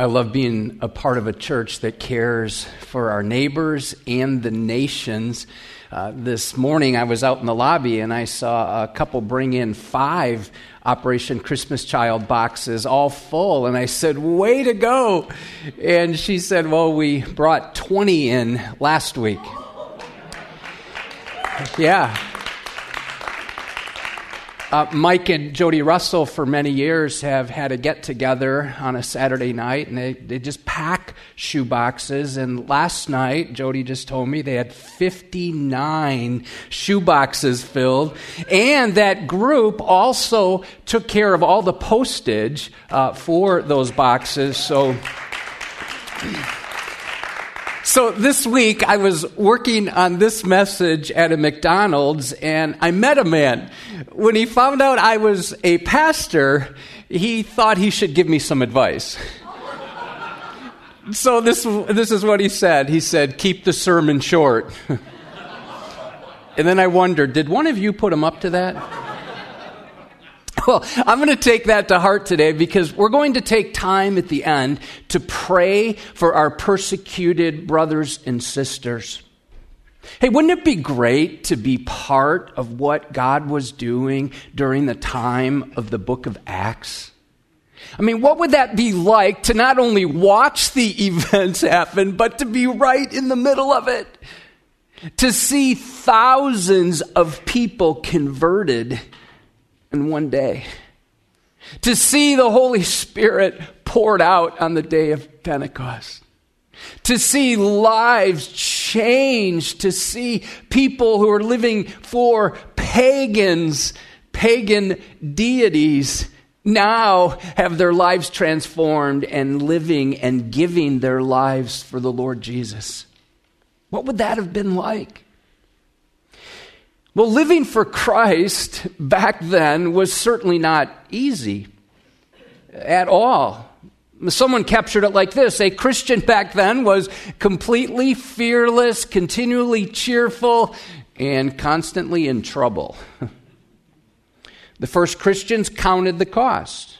I love being a part of a church that cares for our neighbors and the nations. Uh, this morning, I was out in the lobby and I saw a couple bring in five Operation Christmas Child boxes, all full. And I said, Way to go! And she said, Well, we brought 20 in last week. Yeah. Uh, Mike and Jody Russell, for many years, have had a get together on a Saturday night, and they, they just pack shoe boxes. And last night, Jody just told me they had 59 shoe boxes filled. And that group also took care of all the postage uh, for those boxes. So. So this week I was working on this message at a McDonald's and I met a man. When he found out I was a pastor, he thought he should give me some advice. so this, this is what he said. He said, keep the sermon short. and then I wondered, did one of you put him up to that? Well, I'm going to take that to heart today because we're going to take time at the end to pray for our persecuted brothers and sisters. Hey, wouldn't it be great to be part of what God was doing during the time of the book of Acts? I mean, what would that be like to not only watch the events happen, but to be right in the middle of it? To see thousands of people converted in one day. To see the Holy Spirit poured out on the day of Pentecost. To see lives changed. To see people who are living for pagans, pagan deities, now have their lives transformed and living and giving their lives for the Lord Jesus. What would that have been like? Well, living for Christ back then was certainly not easy at all. Someone captured it like this A Christian back then was completely fearless, continually cheerful, and constantly in trouble. the first Christians counted the cost.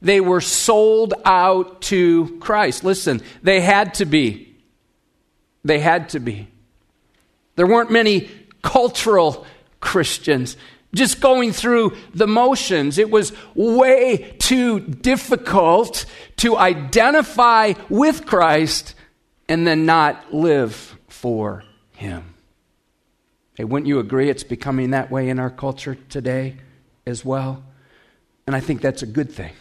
They were sold out to Christ. Listen, they had to be. They had to be. There weren't many cultural Christians, just going through the motions. It was way too difficult to identify with Christ and then not live for Him. Hey, wouldn't you agree it's becoming that way in our culture today as well? And I think that's a good thing.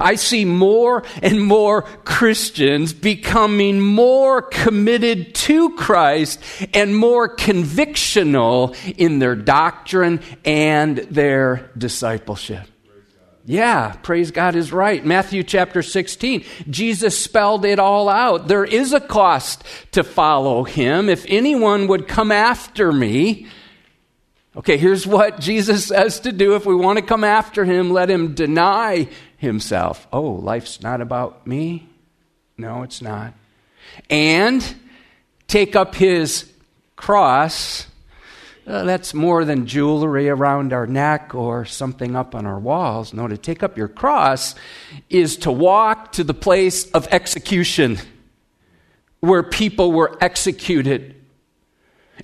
I see more and more Christians becoming more committed to Christ and more convictional in their doctrine and their discipleship. Yeah, praise God is right. Matthew chapter 16, Jesus spelled it all out. There is a cost to follow him. If anyone would come after me, okay, here's what Jesus says to do. If we want to come after him, let him deny himself. Oh, life's not about me? No, it's not. And take up his cross. Uh, that's more than jewelry around our neck or something up on our walls. No, to take up your cross is to walk to the place of execution where people were executed.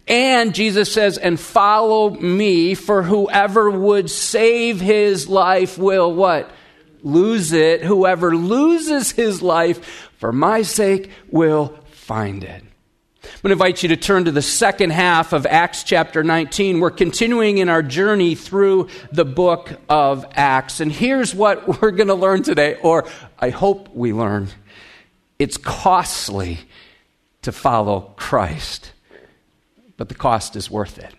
And Jesus says, and follow me, for whoever would save his life will what? Lose it. Whoever loses his life for my sake will find it. I'm going to invite you to turn to the second half of Acts chapter 19. We're continuing in our journey through the book of Acts. And here's what we're going to learn today, or I hope we learn. It's costly to follow Christ, but the cost is worth it.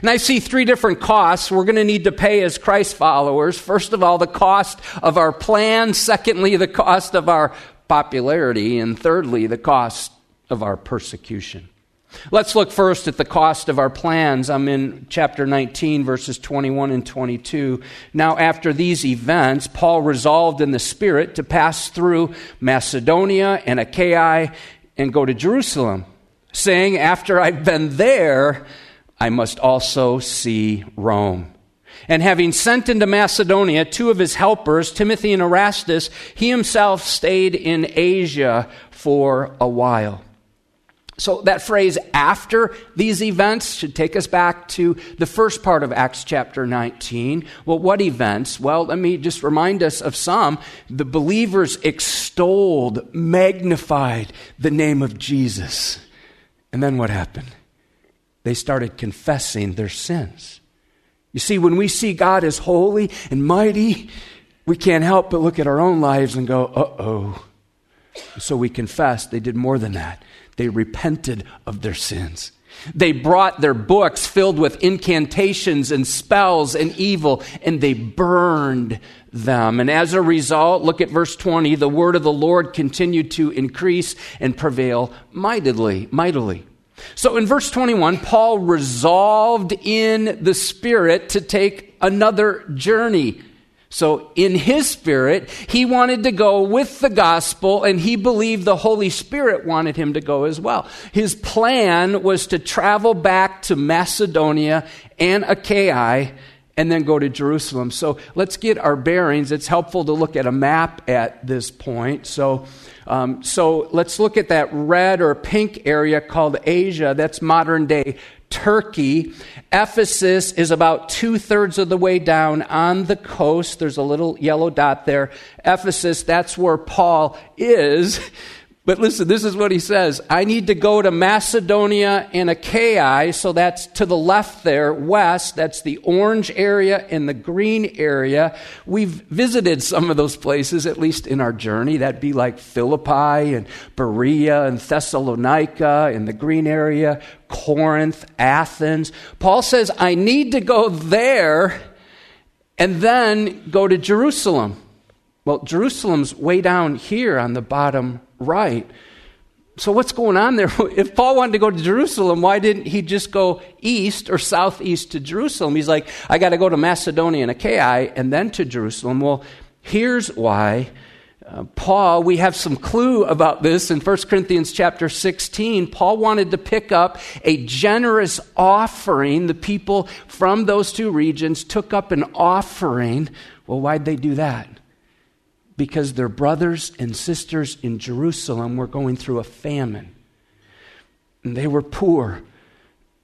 And I see three different costs we're going to need to pay as Christ followers. First of all, the cost of our plan. Secondly, the cost of our popularity. And thirdly, the cost of our persecution. Let's look first at the cost of our plans. I'm in chapter 19, verses 21 and 22. Now, after these events, Paul resolved in the Spirit to pass through Macedonia and Achaia and go to Jerusalem, saying, After I've been there, I must also see Rome. And having sent into Macedonia two of his helpers, Timothy and Erastus, he himself stayed in Asia for a while. So that phrase after these events should take us back to the first part of Acts chapter 19. Well, what events? Well, let me just remind us of some. The believers extolled, magnified the name of Jesus. And then what happened? They started confessing their sins. You see, when we see God as holy and mighty, we can't help but look at our own lives and go, uh oh. So we confess they did more than that. They repented of their sins. They brought their books filled with incantations and spells and evil, and they burned them. And as a result, look at verse 20 the word of the Lord continued to increase and prevail mightily, mightily. So in verse 21, Paul resolved in the Spirit to take another journey. So, in his spirit, he wanted to go with the gospel, and he believed the Holy Spirit wanted him to go as well. His plan was to travel back to Macedonia and Achaia and then go to Jerusalem. So, let's get our bearings. It's helpful to look at a map at this point. So, um, so let's look at that red or pink area called Asia. That's modern day Turkey. Ephesus is about two thirds of the way down on the coast. There's a little yellow dot there. Ephesus, that's where Paul is. But listen, this is what he says I need to go to Macedonia and Achaia, so that's to the left there, west. That's the orange area and the green area. We've visited some of those places, at least in our journey. That'd be like Philippi and Berea and Thessalonica in the green area, Corinth, Athens. Paul says, I need to go there and then go to Jerusalem. Well, Jerusalem's way down here on the bottom right. So, what's going on there? If Paul wanted to go to Jerusalem, why didn't he just go east or southeast to Jerusalem? He's like, I got to go to Macedonia and Achaia and then to Jerusalem. Well, here's why. Uh, Paul, we have some clue about this in 1 Corinthians chapter 16. Paul wanted to pick up a generous offering. The people from those two regions took up an offering. Well, why'd they do that? Because their brothers and sisters in Jerusalem were going through a famine. And they were poor.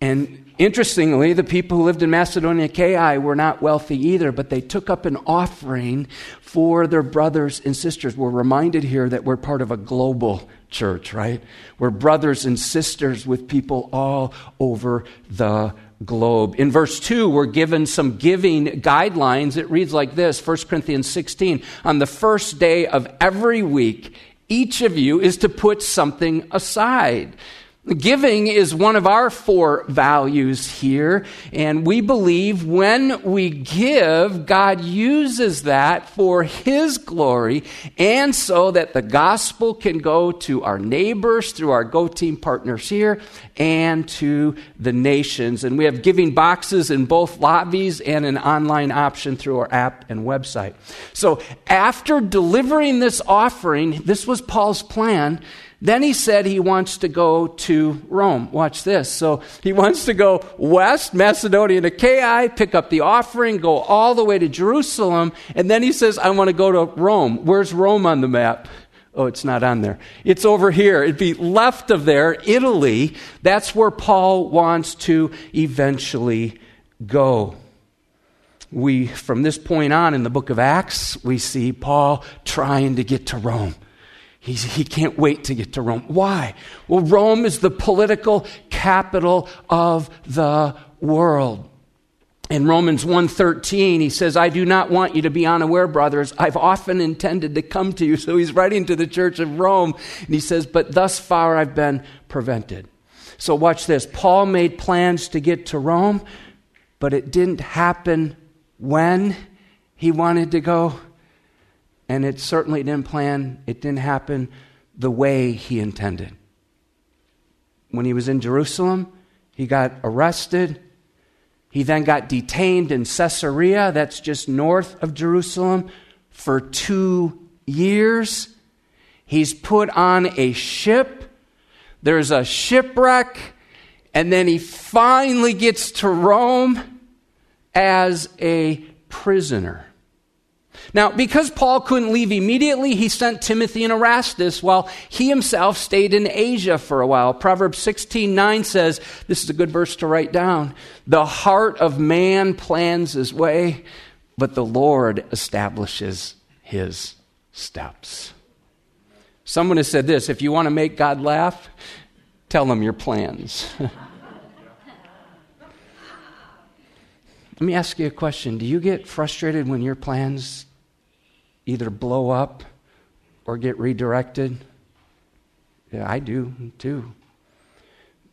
And interestingly, the people who lived in Macedonia, Achaia, were not wealthy either, but they took up an offering for their brothers and sisters. We're reminded here that we're part of a global church, right? We're brothers and sisters with people all over the globe. In verse 2, we're given some giving guidelines. It reads like this 1 Corinthians 16. On the first day of every week, each of you is to put something aside. Giving is one of our four values here, and we believe when we give, God uses that for His glory and so that the gospel can go to our neighbors through our Go Team partners here and to the nations. And we have giving boxes in both lobbies and an online option through our app and website. So after delivering this offering, this was Paul's plan then he said he wants to go to Rome. Watch this. So he wants to go west, Macedonia to Achaia, pick up the offering, go all the way to Jerusalem, and then he says, I want to go to Rome. Where's Rome on the map? Oh, it's not on there. It's over here. It'd be left of there, Italy. That's where Paul wants to eventually go. We, from this point on in the book of Acts, we see Paul trying to get to Rome. He's, he can't wait to get to Rome. Why? Well, Rome is the political capital of the world. In Romans 1:13 he says I do not want you to be unaware brothers I've often intended to come to you so he's writing to the church of Rome and he says but thus far I've been prevented. So watch this Paul made plans to get to Rome but it didn't happen when he wanted to go and it certainly didn't plan, it didn't happen the way he intended. When he was in Jerusalem, he got arrested. He then got detained in Caesarea, that's just north of Jerusalem, for two years. He's put on a ship. There's a shipwreck. And then he finally gets to Rome. as a prisoner. Now, because Paul couldn't leave immediately, he sent Timothy and Erastus while he himself stayed in Asia for a while. Proverbs 16 9 says, This is a good verse to write down. The heart of man plans his way, but the Lord establishes his steps. Someone has said this if you want to make God laugh, tell him your plans. Let me ask you a question. Do you get frustrated when your plans either blow up or get redirected? Yeah, I do too.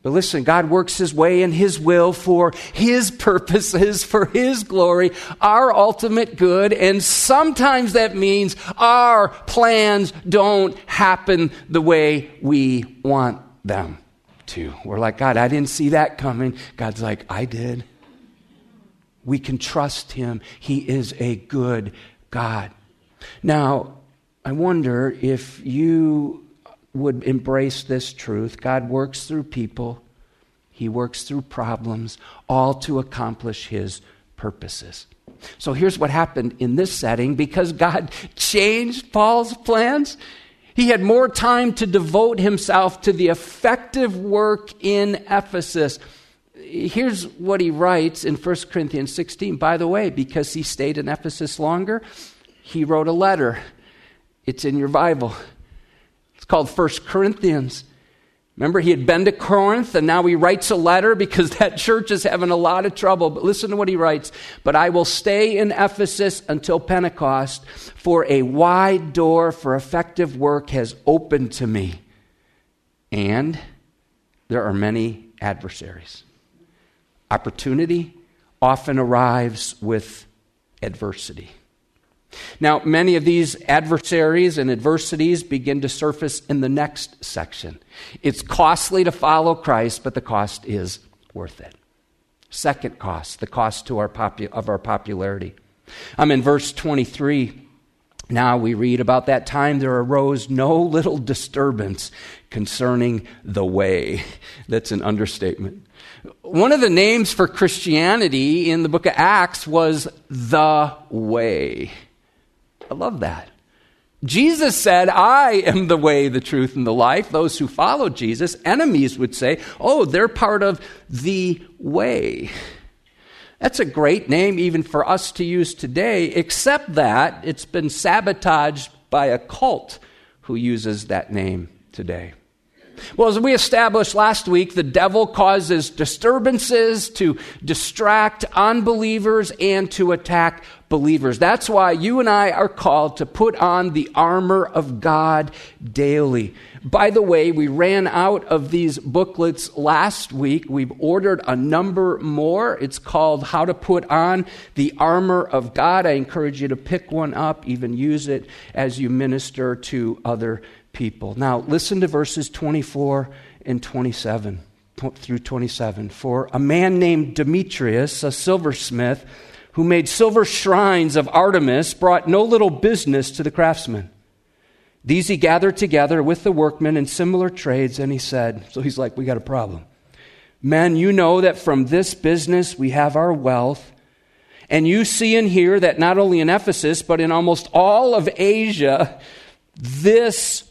But listen, God works His way and His will for His purposes, for His glory, our ultimate good. And sometimes that means our plans don't happen the way we want them to. We're like, God, I didn't see that coming. God's like, I did. We can trust him. He is a good God. Now, I wonder if you would embrace this truth. God works through people, He works through problems, all to accomplish His purposes. So here's what happened in this setting because God changed Paul's plans. He had more time to devote himself to the effective work in Ephesus here's what he writes in 1 Corinthians 16. By the way, because he stayed in Ephesus longer, he wrote a letter. It's in your Bible. It's called 1 Corinthians. Remember, he had been to Corinth and now he writes a letter because that church is having a lot of trouble. But listen to what he writes. But I will stay in Ephesus until Pentecost, for a wide door for effective work has opened to me. And there are many adversaries. Opportunity often arrives with adversity. Now, many of these adversaries and adversities begin to surface in the next section. It's costly to follow Christ, but the cost is worth it. Second cost, the cost to our popu- of our popularity. I'm in verse 23. Now we read about that time there arose no little disturbance concerning the way. That's an understatement. One of the names for Christianity in the book of Acts was the way. I love that. Jesus said, I am the way, the truth, and the life. Those who follow Jesus, enemies would say, oh, they're part of the way. That's a great name even for us to use today, except that it's been sabotaged by a cult who uses that name today. Well, as we established last week, the devil causes disturbances to distract unbelievers and to attack believers. That's why you and I are called to put on the armor of God daily. By the way, we ran out of these booklets last week. We've ordered a number more. It's called How to Put On the Armor of God. I encourage you to pick one up, even use it as you minister to other people. Now, listen to verses 24 and 27 through 27. For a man named Demetrius, a silversmith, who made silver shrines of Artemis, brought no little business to the craftsmen. These he gathered together with the workmen in similar trades, and he said, So he's like, We got a problem. Men, you know that from this business we have our wealth. And you see and hear that not only in Ephesus, but in almost all of Asia, this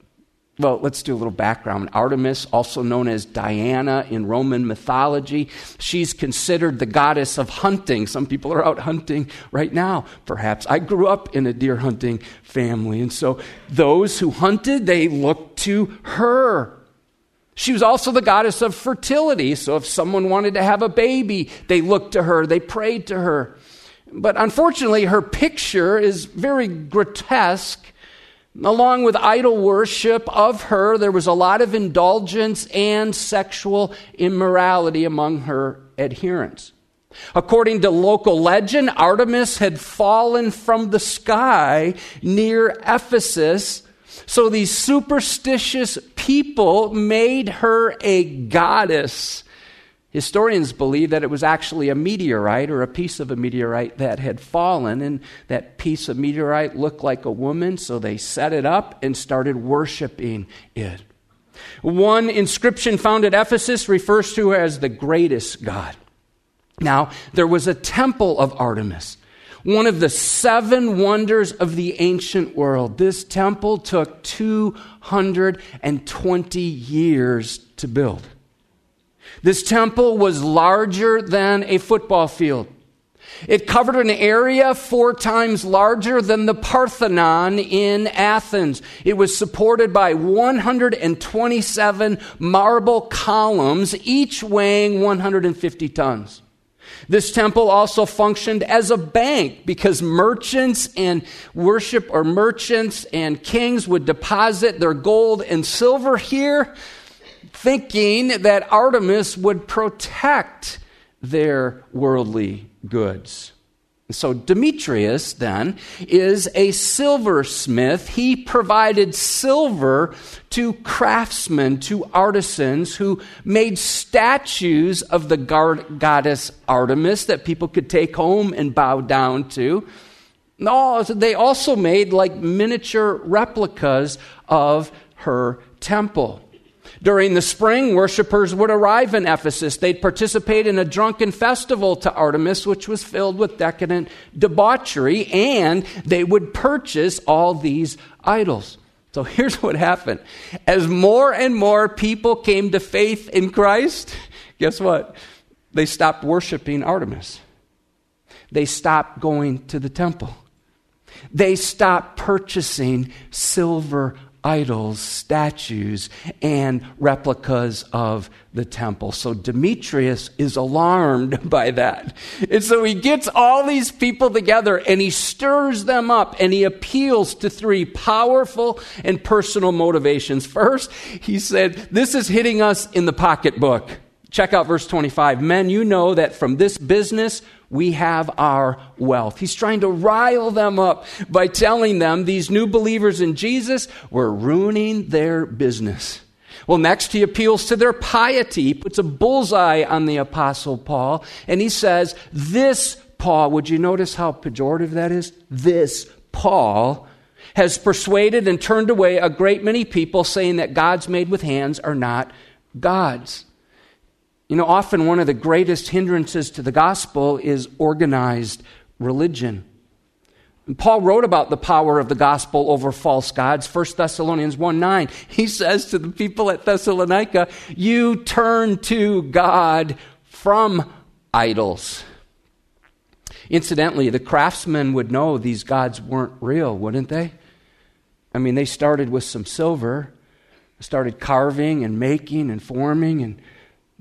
Well, let's do a little background. Artemis, also known as Diana in Roman mythology, she's considered the goddess of hunting. Some people are out hunting right now, perhaps. I grew up in a deer hunting family, and so those who hunted, they looked to her. She was also the goddess of fertility, so if someone wanted to have a baby, they looked to her, they prayed to her. But unfortunately, her picture is very grotesque Along with idol worship of her, there was a lot of indulgence and sexual immorality among her adherents. According to local legend, Artemis had fallen from the sky near Ephesus So these superstitious people made her a goddess. Historians believe that it was actually a meteorite or a piece of a meteorite that had fallen, and that piece of meteorite looked like a woman, so they set it up and started worshiping it. One inscription found at Ephesus refers to her as the greatest god. Now, there was a temple of Artemis, one of the seven wonders of the ancient world. This temple took 220 years to build. This temple was larger than a football field. It covered an area four times larger than the Parthenon in Athens. It was supported by 127 marble columns, each weighing 150 tons. This temple also functioned as a bank because merchants and worship or merchants and kings would deposit their gold and silver here, thinking that Artemis would protect their worldly goods. So Demetrius then is a silversmith. He provided silver to craftsmen, to artisans who made statues of the goddess Artemis that people could take home and bow down to. No, they also made like miniature replicas of her temple. During the spring, worshippers would arrive in Ephesus. They'd participate in a drunken festival to Artemis, which was filled with decadent debauchery, and they would purchase all these idols. So here's what happened. As more and more people came to faith in Christ, guess what? They stopped worshiping Artemis. They stopped going to the temple. They stopped purchasing silver idols, statues, and replicas of the temple. So Demetrius is alarmed by that. And so he gets all these people together and he stirs them up and he appeals to three powerful and personal motivations. First, he said, This is hitting us in the pocketbook. Check out verse 25. Men, you know that from this business we have our wealth. He's trying to rile them up by telling them these new believers in Jesus were ruining their business. Well, next he appeals to their piety. He puts a bullseye on the Apostle Paul, and he says, This Paul, would you notice how pejorative that is? This Paul has persuaded and turned away a great many people, saying that gods made with hands are not gods. You know, often one of the greatest hindrances to the gospel is organized religion. Paul wrote about the power of the gospel over false gods. 1 Thessalonians 1 9. He says to the people at Thessalonica, You turn to God from idols. Incidentally, the craftsmen would know these gods weren't real, wouldn't they? I mean, they started with some silver, started carving and making and forming and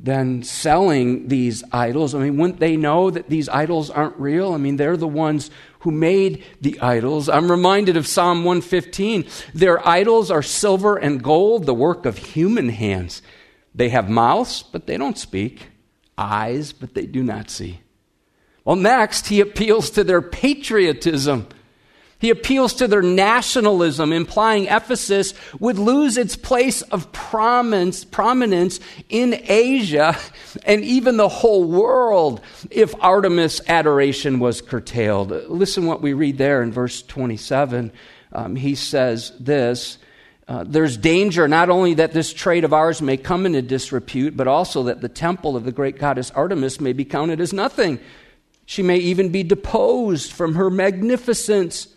than selling these idols. I mean, wouldn't they know that these idols aren't real? I mean, they're the ones who made the idols. I'm reminded of Psalm 115. Their idols are silver and gold, the work of human hands. They have mouths, but they don't speak, eyes, but they do not see. Well, next, he appeals to their patriotism. He appeals to their nationalism, implying Ephesus would lose its place of prominence, in Asia and even the whole world if Artemis adoration was curtailed. Listen what we read there in verse 27. Um, he says this. Uh, there's danger not only that this trade of ours may come into disrepute, but also that the temple of the great goddess Artemis may be counted as nothing. She may even be deposed from her magnificence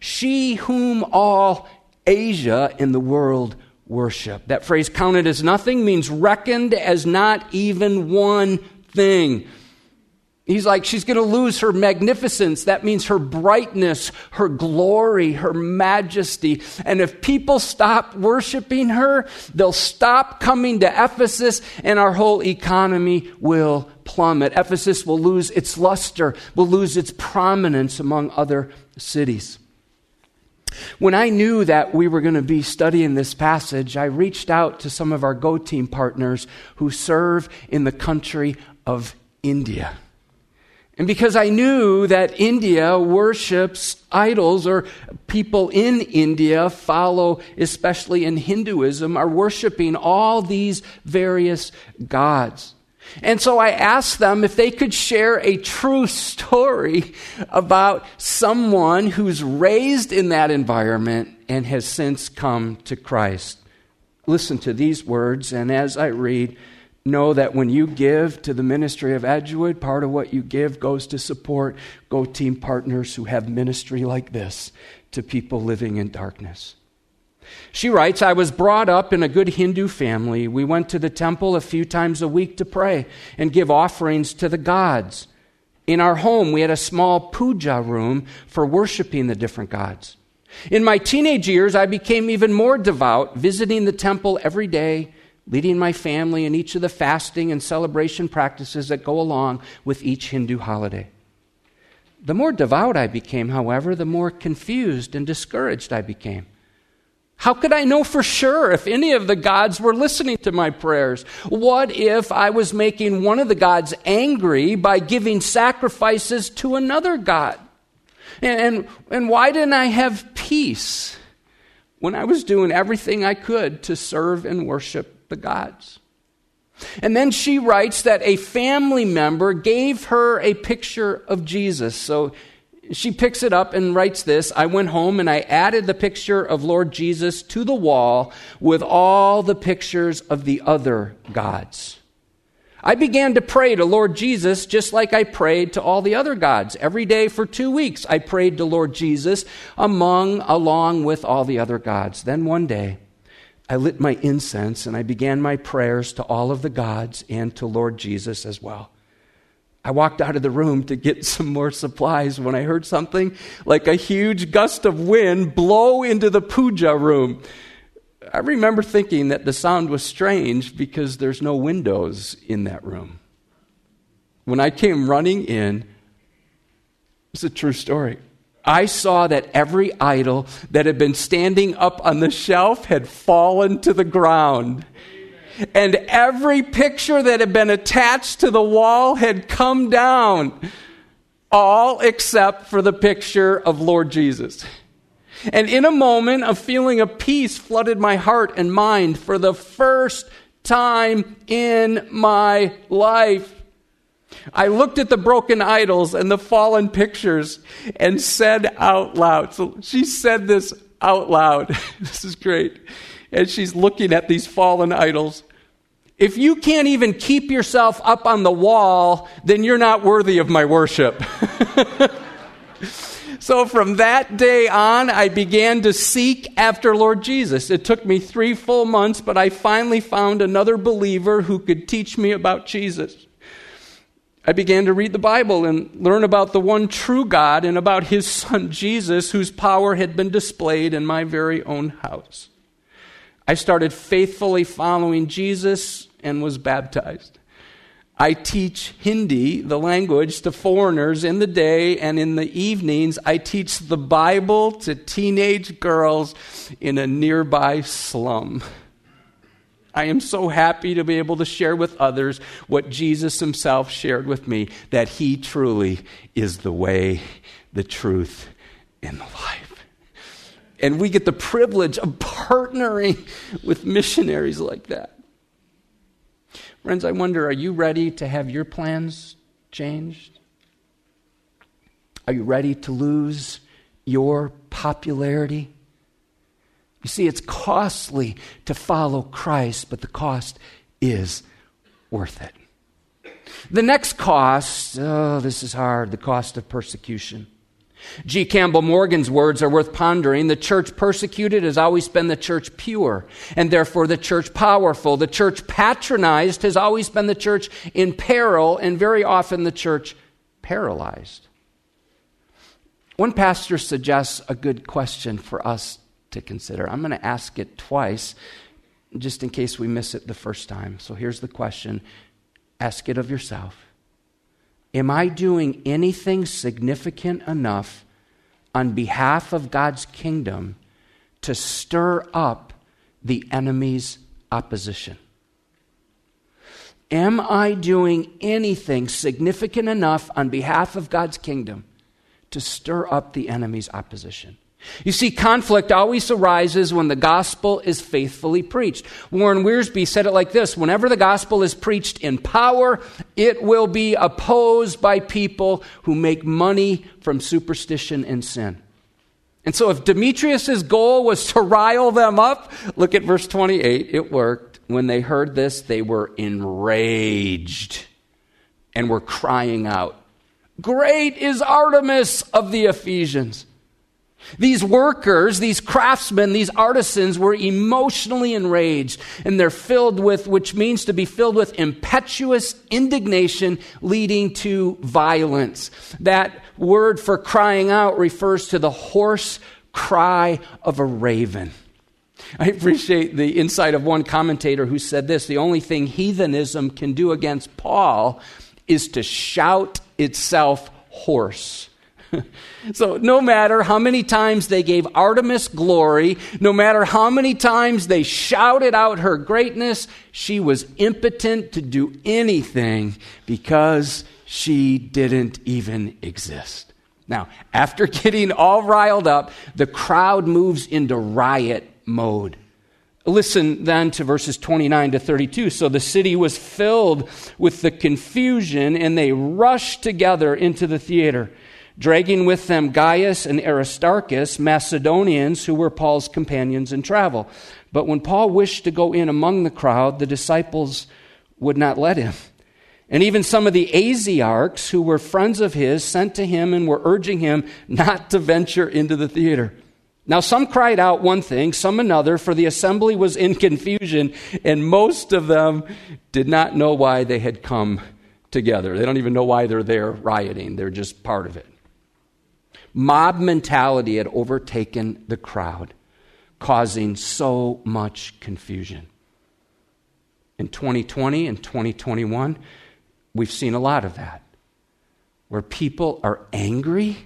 she whom all Asia in the world worship. That phrase, counted as nothing, means reckoned as not even one thing. He's like, she's going to lose her magnificence. That means her brightness, her glory, her majesty. And if people stop worshiping her, they'll stop coming to Ephesus and our whole economy will plummet. Ephesus will lose its luster, will lose its prominence among other cities. When I knew that we were going to be studying this passage, I reached out to some of our Go Team partners who serve in the country of India. And because I knew that India worships idols, or people in India follow, especially in Hinduism, are worshiping all these various gods. And so I asked them if they could share a true story about someone who's raised in that environment and has since come to Christ. Listen to these words, and as I read, know that when you give to the ministry of Edgewood, part of what you give goes to support Go Team partners who have ministry like this to people living in darkness. She writes, I was brought up in a good Hindu family. We went to the temple a few times a week to pray and give offerings to the gods. In our home, we had a small puja room for worshiping the different gods. In my teenage years, I became even more devout, visiting the temple every day leading my family in each of the fasting and celebration practices that go along with each Hindu holiday. The more devout I became, however, the more confused and discouraged I became. How could I know for sure if any of the gods were listening to my prayers? What if I was making one of the gods angry by giving sacrifices to another god? And, and, and why didn't I have peace when I was doing everything I could to serve and worship the gods. And then she writes that a family member gave her a picture of Jesus. So she picks it up and writes this I went home and I added the picture of Lord Jesus to the wall with all the pictures of the other gods. I began to pray to Lord Jesus just like I prayed to all the other gods. Every day for two weeks, I prayed to Lord Jesus among, along with all the other gods. Then one day, I lit my incense and I began my prayers to all of the gods and to Lord Jesus as well. I walked out of the room to get some more supplies when I heard something like a huge gust of wind blow into the puja room. I remember thinking that the sound was strange because there's no windows in that room. When I came running in, it's a true story. I saw that every idol that had been standing up on the shelf had fallen to the ground. And every picture that had been attached to the wall had come down, all except for the picture of Lord Jesus. And in a moment, a feeling of peace flooded my heart and mind for the first time in my life. I looked at the broken idols and the fallen pictures and said out loud. So she said this out loud. this is great. And she's looking at these fallen idols. If you can't even keep yourself up on the wall, then you're not worthy of my worship. so from that day on, I began to seek after Lord Jesus. It took me three full months, but I finally found another believer who could teach me about Jesus. I began to read the Bible and learn about the one true God and about his son Jesus, whose power had been displayed in my very own house. I started faithfully following Jesus and was baptized. I teach Hindi, the language, to foreigners in the day, and in the evenings, I teach the Bible to teenage girls in a nearby slum. I am so happy to be able to share with others what Jesus himself shared with me that he truly is the way, the truth, and the life. And we get the privilege of partnering with missionaries like that. Friends, I wonder are you ready to have your plans changed? Are you ready to lose your popularity? You see, it's costly to follow Christ, but the cost is worth it. The next cost, oh, this is hard, the cost of persecution. G. Campbell Morgan's words are worth pondering. The church persecuted has always been the church pure, and therefore the church powerful. The church patronized has always been the church in peril, and very often the church paralyzed. One pastor suggests a good question for us to consider. I'm going to ask it twice just in case we miss it the first time. So here's the question ask it of yourself Am I doing anything significant enough on behalf of God's kingdom to stir up the enemy's opposition? Am I doing anything significant enough on behalf of God's kingdom to stir up the enemy's opposition? You see, conflict always arises when the gospel is faithfully preached. Warren Wiersbe said it like this Whenever the gospel is preached in power, it will be opposed by people who make money from superstition and sin. And so, if Demetrius' goal was to rile them up, look at verse 28, it worked. When they heard this, they were enraged and were crying out, Great is Artemis of the Ephesians. These workers, these craftsmen, these artisans were emotionally enraged, and they're filled with, which means to be filled with impetuous indignation leading to violence. That word for crying out refers to the hoarse cry of a raven. I appreciate the insight of one commentator who said this the only thing heathenism can do against Paul is to shout itself hoarse. so, no matter how many times they gave Artemis glory, no matter how many times they shouted out her greatness, she was impotent to do anything because she didn't even exist. Now, after getting all riled up, the crowd moves into riot mode. Listen then to verses 29 to 32. So the city was filled with the confusion, and they rushed together into the theater dragging with them Gaius and Aristarchus, Macedonians who were Paul's companions in travel. But when Paul wished to go in among the crowd, the disciples would not let him. And even some of the Asiarchs, who were friends of his, sent to him and were urging him not to venture into the theater. Now, some cried out one thing, some another, for the assembly was in confusion, and most of them did not know why they had come together. They don't even know why they're there rioting, they're just part of it. Mob mentality had overtaken the crowd, causing so much confusion. In 2020 and 2021, we've seen a lot of that, where people are angry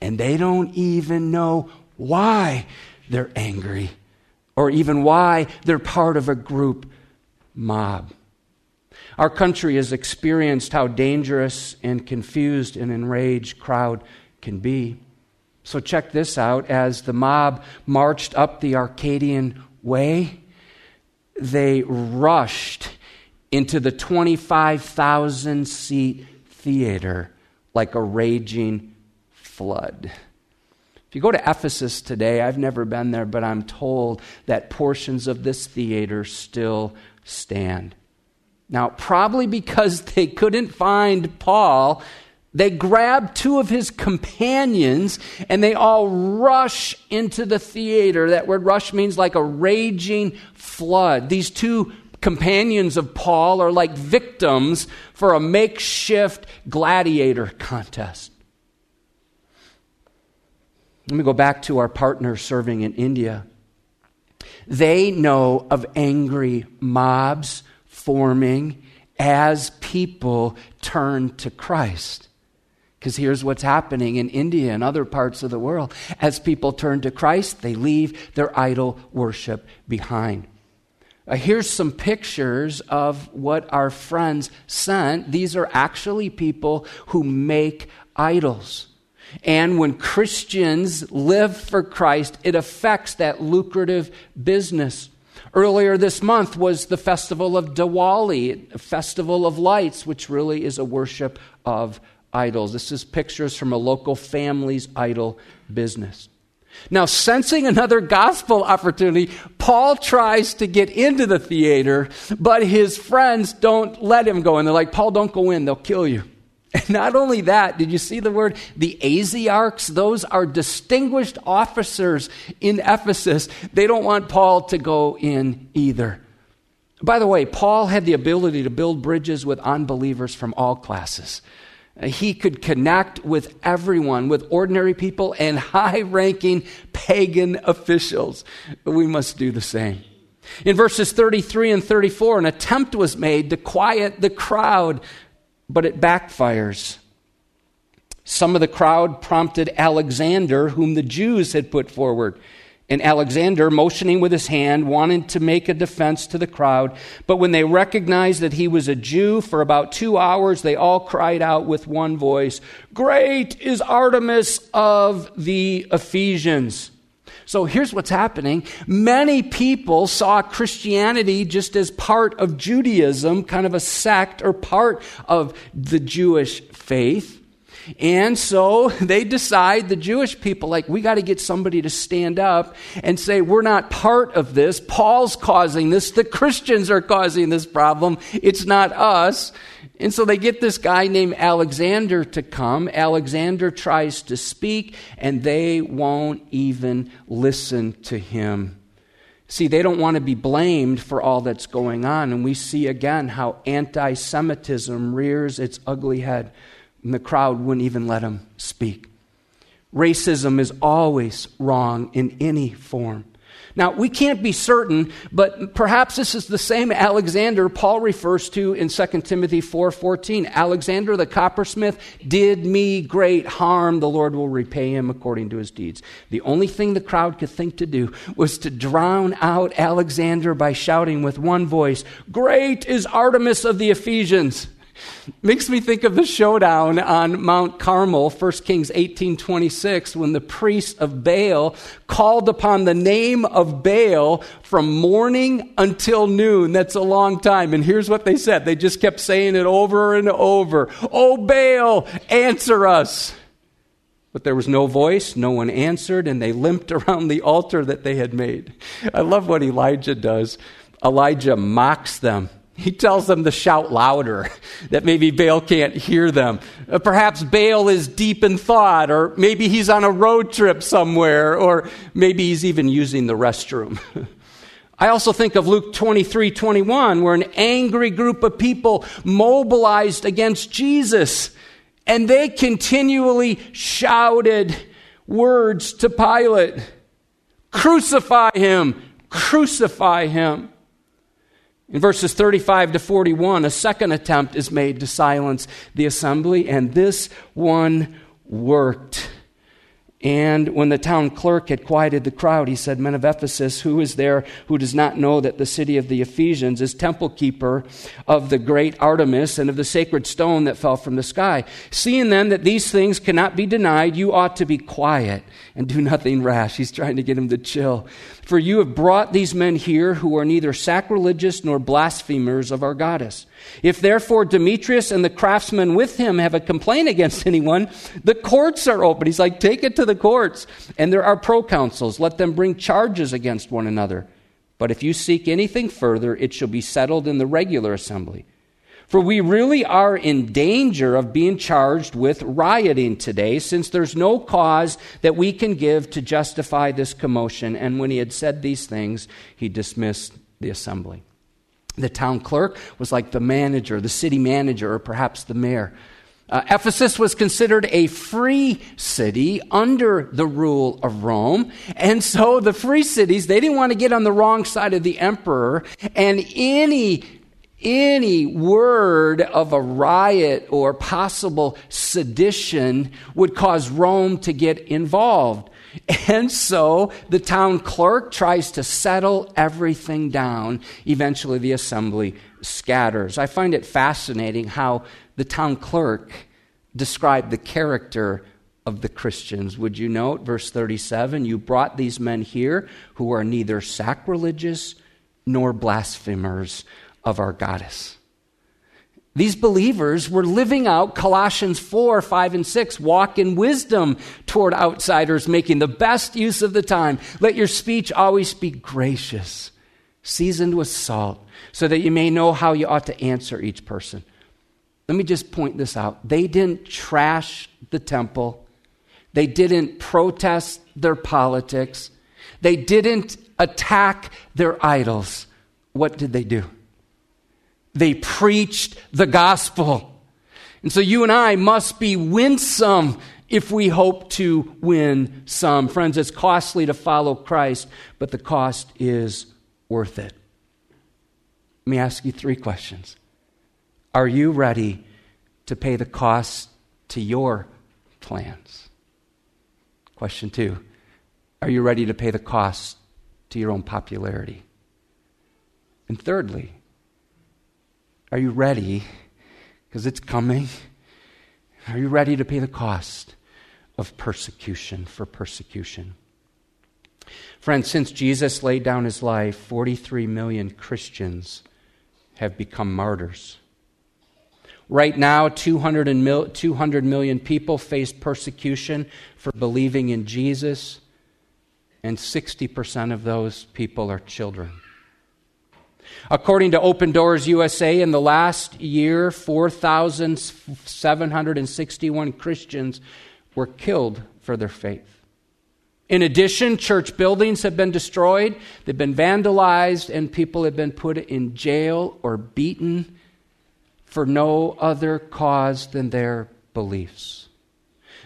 and they don't even know why they're angry or even why they're part of a group mob. Our country has experienced how dangerous and confused and enraged crowd can be. So, check this out. As the mob marched up the Arcadian Way, they rushed into the 25,000 seat theater like a raging flood. If you go to Ephesus today, I've never been there, but I'm told that portions of this theater still stand. Now, probably because they couldn't find Paul they grab two of his companions and they all rush into the theater. That word rush means like a raging flood. These two companions of Paul are like victims for a makeshift gladiator contest. Let me go back to our partner serving in India. They know of angry mobs forming as people turn to Christ. Because here's what's happening in India and other parts of the world. As people turn to Christ, they leave their idol worship behind. Uh, here's some pictures of what our friends sent. These are actually people who make idols. And when Christians live for Christ, it affects that lucrative business. Earlier this month was the festival of Diwali, a festival of lights, which really is a worship of idols. This is pictures from a local family's idol business. Now, sensing another gospel opportunity, Paul tries to get into the theater, but his friends don't let him go in. They're like, Paul, don't go in, they'll kill you. And not only that, did you see the word? The Asiarchs, those are distinguished officers in Ephesus. They don't want Paul to go in either. By the way, Paul had the ability to build bridges with unbelievers from all classes. He could connect with everyone, with ordinary people and high ranking pagan officials. We must do the same. In verses 33 and 34, an attempt was made to quiet the crowd, but it backfires. Some of the crowd prompted Alexander, whom the Jews had put forward. And Alexander, motioning with his hand, wanted to make a defense to the crowd. But when they recognized that he was a Jew, for about two hours they all cried out with one voice Great is Artemis of the Ephesians! So here's what's happening. Many people saw Christianity just as part of Judaism, kind of a sect or part of the Jewish faith. And so they decide, the Jewish people, like, we got to get somebody to stand up and say, we're not part of this. Paul's causing this. The Christians are causing this problem. It's not us. And so they get this guy named Alexander to come. Alexander tries to speak, and they won't even listen to him. See, they don't want to be blamed for all that's going on. And we see again how anti Semitism rears its ugly head and the crowd wouldn't even let him speak. Racism is always wrong in any form. Now, we can't be certain, but perhaps this is the same Alexander Paul refers to in 2 Timothy 4:14. Alexander the coppersmith did me great harm, the Lord will repay him according to his deeds. The only thing the crowd could think to do was to drown out Alexander by shouting with one voice, "Great is Artemis of the Ephesians!" Makes me think of the showdown on Mount Carmel, 1 Kings 18:26, when the priest of Baal called upon the name of Baal from morning until noon. That's a long time. And here's what they said. They just kept saying it over and over. "Oh Baal, answer us." But there was no voice, no one answered, and they limped around the altar that they had made. I love what Elijah does. Elijah mocks them he tells them to shout louder, that maybe Baal can't hear them. Uh, perhaps Baal is deep in thought, or maybe he's on a road trip somewhere, or maybe he's even using the restroom. I also think of Luke 23 21, where an angry group of people mobilized against Jesus, and they continually shouted words to Pilate Crucify him! Crucify him! In verses 35 to 41, a second attempt is made to silence the assembly, and this one worked. And when the town clerk had quieted the crowd, he said, Men of Ephesus, who is there who does not know that the city of the Ephesians is temple keeper of the great Artemis and of the sacred stone that fell from the sky? Seeing then that these things cannot be denied, you ought to be quiet and do nothing rash. He's trying to get him to chill. For you have brought these men here who are neither sacrilegious nor blasphemers of our goddess. If therefore Demetrius and the craftsmen with him have a complaint against anyone, the courts are open. He's like, take it to the courts. And there are proconsuls. Let them bring charges against one another. But if you seek anything further, it shall be settled in the regular assembly. For we really are in danger of being charged with rioting today, since there's no cause that we can give to justify this commotion. And when he had said these things, he dismissed the assembly. The town clerk was like the manager, the city manager, or perhaps the mayor. Uh, Ephesus was considered a free city under the rule of Rome. And so the free cities, they didn't want to get on the wrong side of the emperor. And any, any word of a riot or possible sedition would cause Rome to get involved. And so the town clerk tries to settle everything down. Eventually, the assembly scatters. I find it fascinating how the town clerk described the character of the Christians. Would you note, verse 37 you brought these men here who are neither sacrilegious nor blasphemers of our goddess. These believers were living out Colossians 4, 5, and 6. Walk in wisdom toward outsiders, making the best use of the time. Let your speech always be gracious, seasoned with salt, so that you may know how you ought to answer each person. Let me just point this out. They didn't trash the temple, they didn't protest their politics, they didn't attack their idols. What did they do? They preached the gospel. And so you and I must be winsome if we hope to win some. Friends, it's costly to follow Christ, but the cost is worth it. Let me ask you three questions. Are you ready to pay the cost to your plans? Question two Are you ready to pay the cost to your own popularity? And thirdly, are you ready? Because it's coming. Are you ready to pay the cost of persecution for persecution? Friends, since Jesus laid down his life, 43 million Christians have become martyrs. Right now, 200, mil- 200 million people face persecution for believing in Jesus, and 60% of those people are children. According to Open Doors USA, in the last year, 4,761 Christians were killed for their faith. In addition, church buildings have been destroyed, they've been vandalized, and people have been put in jail or beaten for no other cause than their beliefs.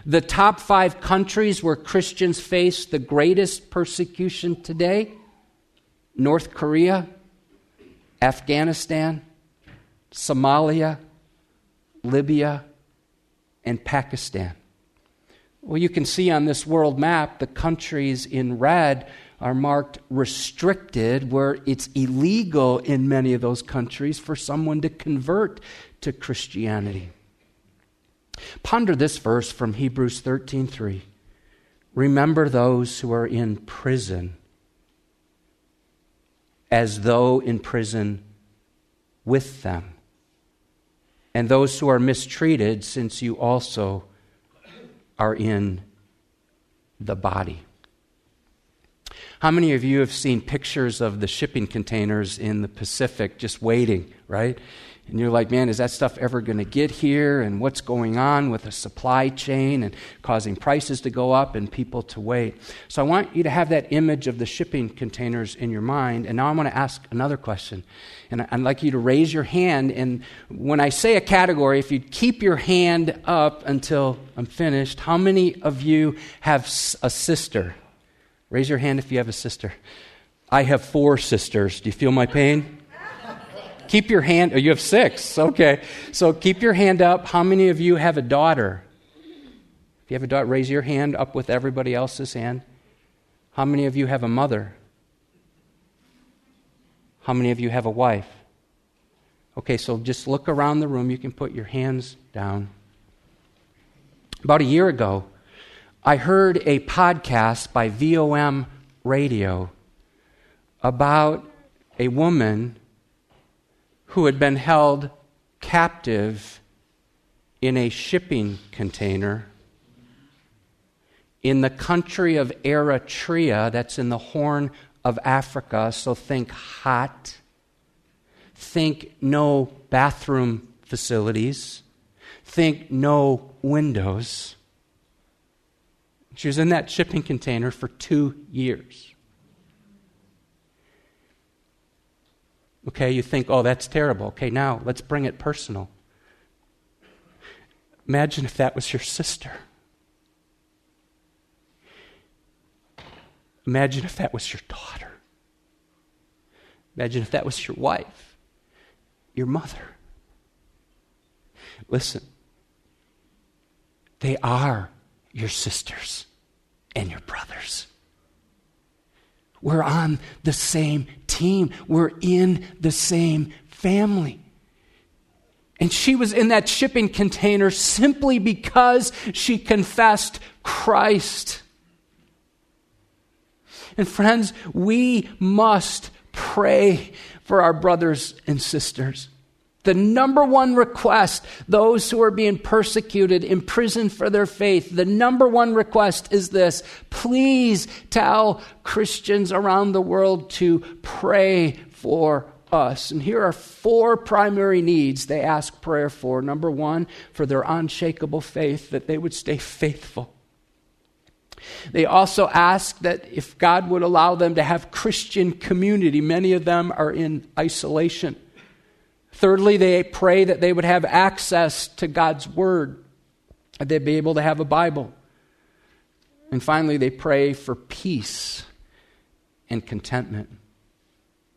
The top five countries where Christians face the greatest persecution today North Korea, Afghanistan, Somalia, Libya, and Pakistan. Well, you can see on this world map the countries in red are marked restricted, where it's illegal in many of those countries for someone to convert to Christianity. Ponder this verse from Hebrews 13:3. Remember those who are in prison as though in prison with them, and those who are mistreated, since you also are in the body. How many of you have seen pictures of the shipping containers in the Pacific just waiting, right? And you're like, man, is that stuff ever going to get here? And what's going on with the supply chain and causing prices to go up and people to wait? So I want you to have that image of the shipping containers in your mind. And now I want to ask another question. And I'd like you to raise your hand. And when I say a category, if you keep your hand up until I'm finished, how many of you have a sister? Raise your hand if you have a sister. I have four sisters. Do you feel my pain? Keep your hand, oh, you have six. Okay. So keep your hand up. How many of you have a daughter? If you have a daughter, raise your hand up with everybody else's hand. How many of you have a mother? How many of you have a wife? Okay, so just look around the room. You can put your hands down. About a year ago, I heard a podcast by VOM Radio about a woman who had been held captive in a shipping container in the country of Eritrea, that's in the Horn of Africa. So think hot, think no bathroom facilities, think no windows. She was in that shipping container for two years. Okay, you think, oh, that's terrible. Okay, now let's bring it personal. Imagine if that was your sister. Imagine if that was your daughter. Imagine if that was your wife, your mother. Listen, they are your sisters and your brothers. We're on the same team, we're in the same family. And she was in that shipping container simply because she confessed Christ. And friends, we must pray for our brothers and sisters. The number one request, those who are being persecuted, imprisoned for their faith, the number one request is this please tell Christians around the world to pray for us. And here are four primary needs they ask prayer for. Number one, for their unshakable faith, that they would stay faithful. They also ask that if God would allow them to have Christian community, many of them are in isolation. Thirdly, they pray that they would have access to God's Word, that they'd be able to have a Bible. And finally, they pray for peace and contentment.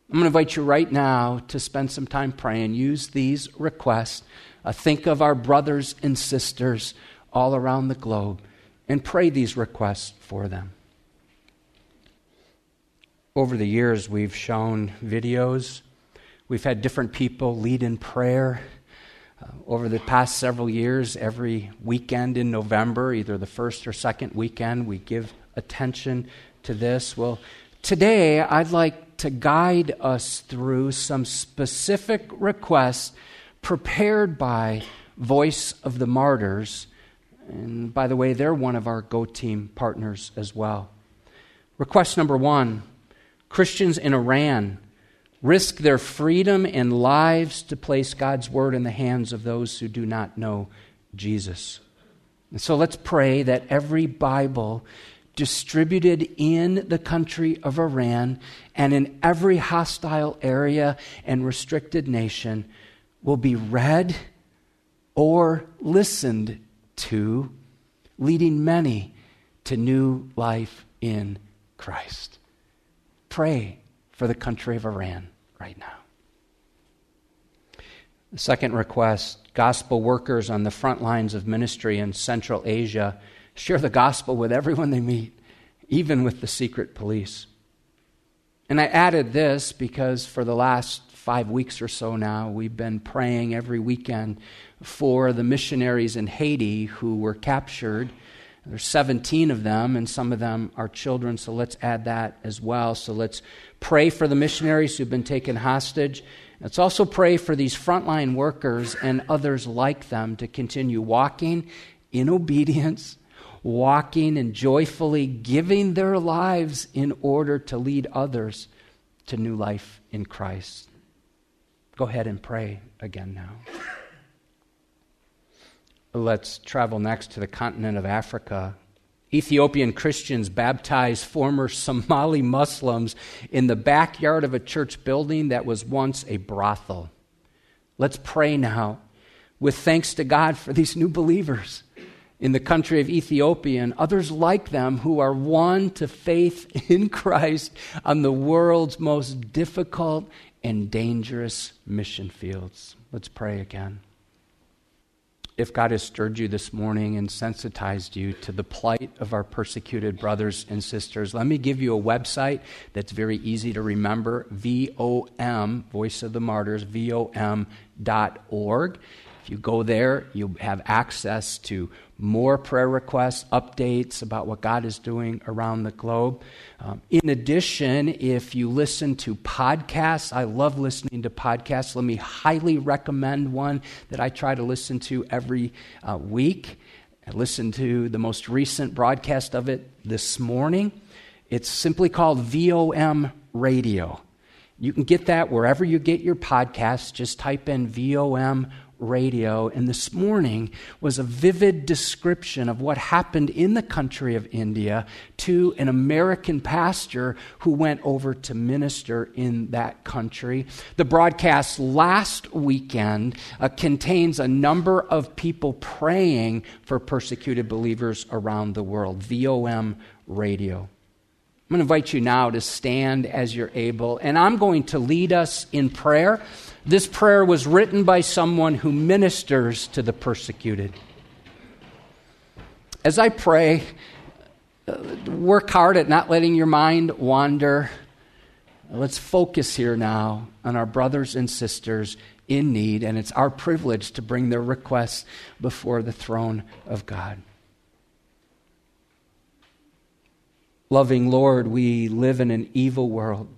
I'm going to invite you right now to spend some time praying. Use these requests. Uh, think of our brothers and sisters all around the globe and pray these requests for them. Over the years, we've shown videos. We've had different people lead in prayer. Uh, over the past several years, every weekend in November, either the first or second weekend, we give attention to this. Well, today I'd like to guide us through some specific requests prepared by Voice of the Martyrs. And by the way, they're one of our Go Team partners as well. Request number one Christians in Iran risk their freedom and lives to place God's word in the hands of those who do not know Jesus. And so let's pray that every Bible distributed in the country of Iran and in every hostile area and restricted nation will be read or listened to, leading many to new life in Christ. Pray for the country of Iran right now. The second request gospel workers on the front lines of ministry in Central Asia share the gospel with everyone they meet, even with the secret police. And I added this because for the last five weeks or so now, we've been praying every weekend for the missionaries in Haiti who were captured. There's 17 of them, and some of them are children, so let's add that as well. So let's pray for the missionaries who've been taken hostage. Let's also pray for these frontline workers and others like them to continue walking in obedience walking and joyfully giving their lives in order to lead others to new life in Christ. Go ahead and pray again now. Let's travel next to the continent of Africa. Ethiopian Christians baptize former Somali Muslims in the backyard of a church building that was once a brothel. Let's pray now with thanks to God for these new believers in the country of Ethiopia and others like them who are won to faith in Christ on the world's most difficult and dangerous mission fields. Let's pray again. If God has stirred you this morning and sensitized you to the plight of our persecuted brothers and sisters, let me give you a website that's very easy to remember VOM, Voice of the Martyrs, VOM.org. If you go there, you have access to more prayer requests, updates about what God is doing around the globe. Um, in addition, if you listen to podcasts, I love listening to podcasts. Let me highly recommend one that I try to listen to every uh, week. I listened to the most recent broadcast of it this morning. It's simply called VOM Radio. You can get that wherever you get your podcasts. Just type in VOM radio, and this morning was a vivid description of what happened in the country of India to an American pastor who went over to minister in that country. The broadcast last weekend uh, contains a number of people praying for persecuted believers around the world. VOM radio. I'm going to invite you now to stand as you're able, and I'm going to lead us in prayer. This prayer was written by someone who ministers to the persecuted. As I pray, uh, work hard at not letting your mind wander. Let's focus here now on our brothers and sisters in need, and it's our privilege to bring their requests before the throne of God. Loving Lord, we live in an evil world.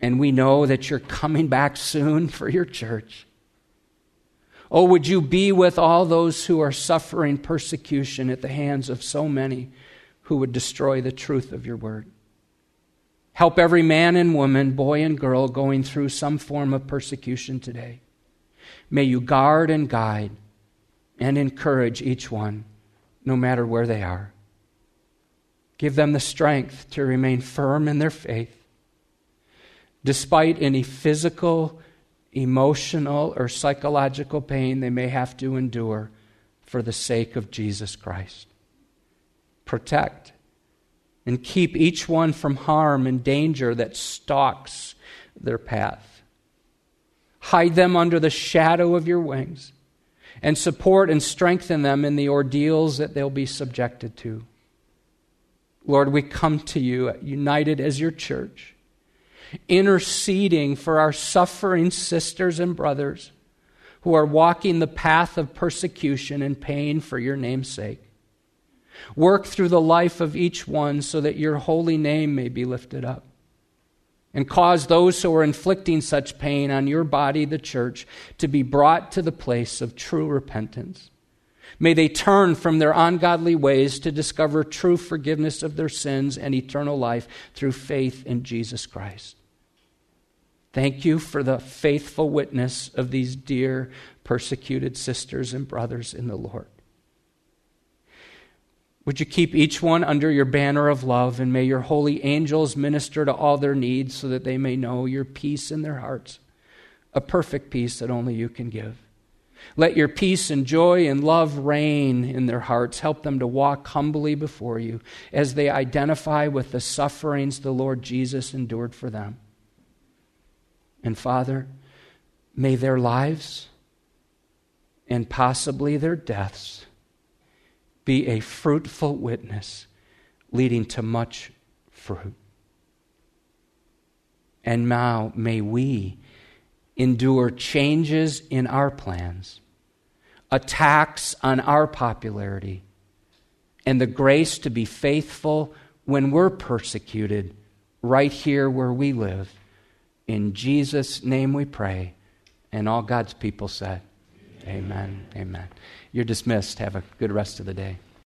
And we know that you're coming back soon for your church. Oh, would you be with all those who are suffering persecution at the hands of so many who would destroy the truth of your word? Help every man and woman, boy and girl going through some form of persecution today. May you guard and guide and encourage each one, no matter where they are. Give them the strength to remain firm in their faith despite any physical, emotional, or psychological pain they may have to endure for the sake of Jesus Christ. Protect and keep each one from harm and danger that stalks their path. Hide them under the shadow of your wings and support and strengthen them in the ordeals that they'll be subjected to. Lord, we come to you united as your church, interceding for our suffering sisters and brothers who are walking the path of persecution and pain for your name's sake. Work through the life of each one so that your holy name may be lifted up. And cause those who are inflicting such pain on your body, the church, to be brought to the place of true repentance. May they turn from their ungodly ways to discover true forgiveness of their sins and eternal life through faith in Jesus Christ. Thank you for the faithful witness of these dear persecuted sisters and brothers in the Lord. Would you keep each one under your banner of love, and may your holy angels minister to all their needs so that they may know your peace in their hearts, a perfect peace that only you can give. Let your peace and joy and love reign in their hearts. Help them to walk humbly before you as they identify with the sufferings the Lord Jesus endured for them. And Father, may their lives and possibly their deaths be a fruitful witness leading to much fruit. And now may we endure changes in our plans, attacks on our popularity, and the grace to be faithful when we're persecuted right here where we live. In Jesus' name we pray. And all God's people said, Amen. Amen. You're dismissed. Have a good rest of the day.